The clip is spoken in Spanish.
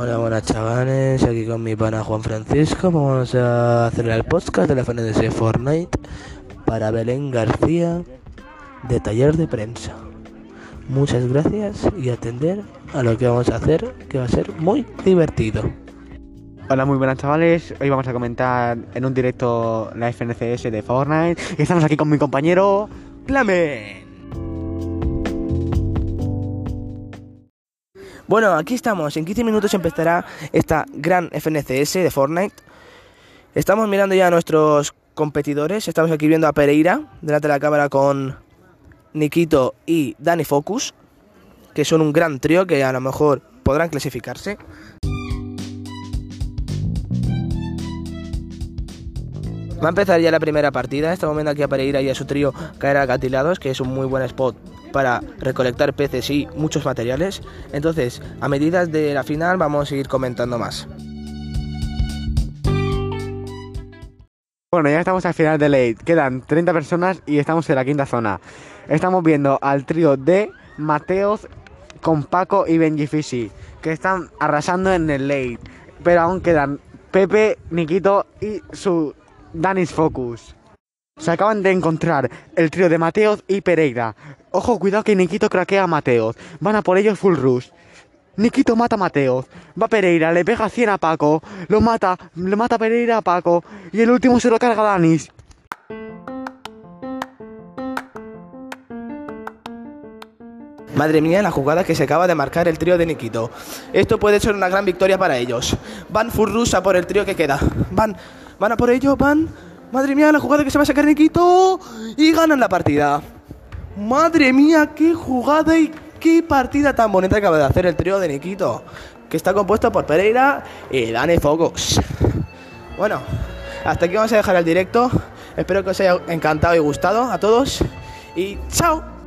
Hola, buenas chavales, aquí con mi pana Juan Francisco. Vamos a hacer el podcast de la FNDS Fortnite para Belén García de taller de prensa. Muchas gracias y atender a lo que vamos a hacer, que va a ser muy divertido. Hola, muy buenas chavales. Hoy vamos a comentar en un directo la FNCS de Fortnite. Y estamos aquí con mi compañero Clamen. Bueno, aquí estamos. En 15 minutos empezará esta gran FNCS de Fortnite. Estamos mirando ya a nuestros competidores. Estamos aquí viendo a Pereira delante de la cámara con Nikito y Dani Focus, que son un gran trío que a lo mejor podrán clasificarse. Va a empezar ya la primera partida. Estamos viendo aquí a Pereira y a su trío caer acantilados, que es un muy buen spot para recolectar peces y muchos materiales. Entonces, a medida de la final vamos a ir comentando más. Bueno, ya estamos al final de late. Quedan 30 personas y estamos en la quinta zona. Estamos viendo al trío de Mateos con Paco y Benji Fisi, que están arrasando en el late. Pero aún quedan Pepe, Nikito y su Danis Focus. Se acaban de encontrar el trío de Mateos y Pereira. Ojo, cuidado que Nikito craquea a Mateos. Van a por ellos full rush. Nikito mata a Mateos. Va Pereira, le pega 100 a Paco. Lo mata, le mata Pereira a Paco. Y el último se lo carga Danis. Madre mía, la jugada que se acaba de marcar el trío de Nikito. Esto puede ser una gran victoria para ellos. Van full rush a por el trío que queda. Van, van a por ello, van. Madre mía, la jugada que se va a sacar Nikito. Y ganan la partida. Madre mía, qué jugada y qué partida tan bonita acaba de hacer el trío de Nikito. Que está compuesto por Pereira y Dani Focus. Bueno, hasta aquí vamos a dejar el directo. Espero que os haya encantado y gustado a todos. Y chao.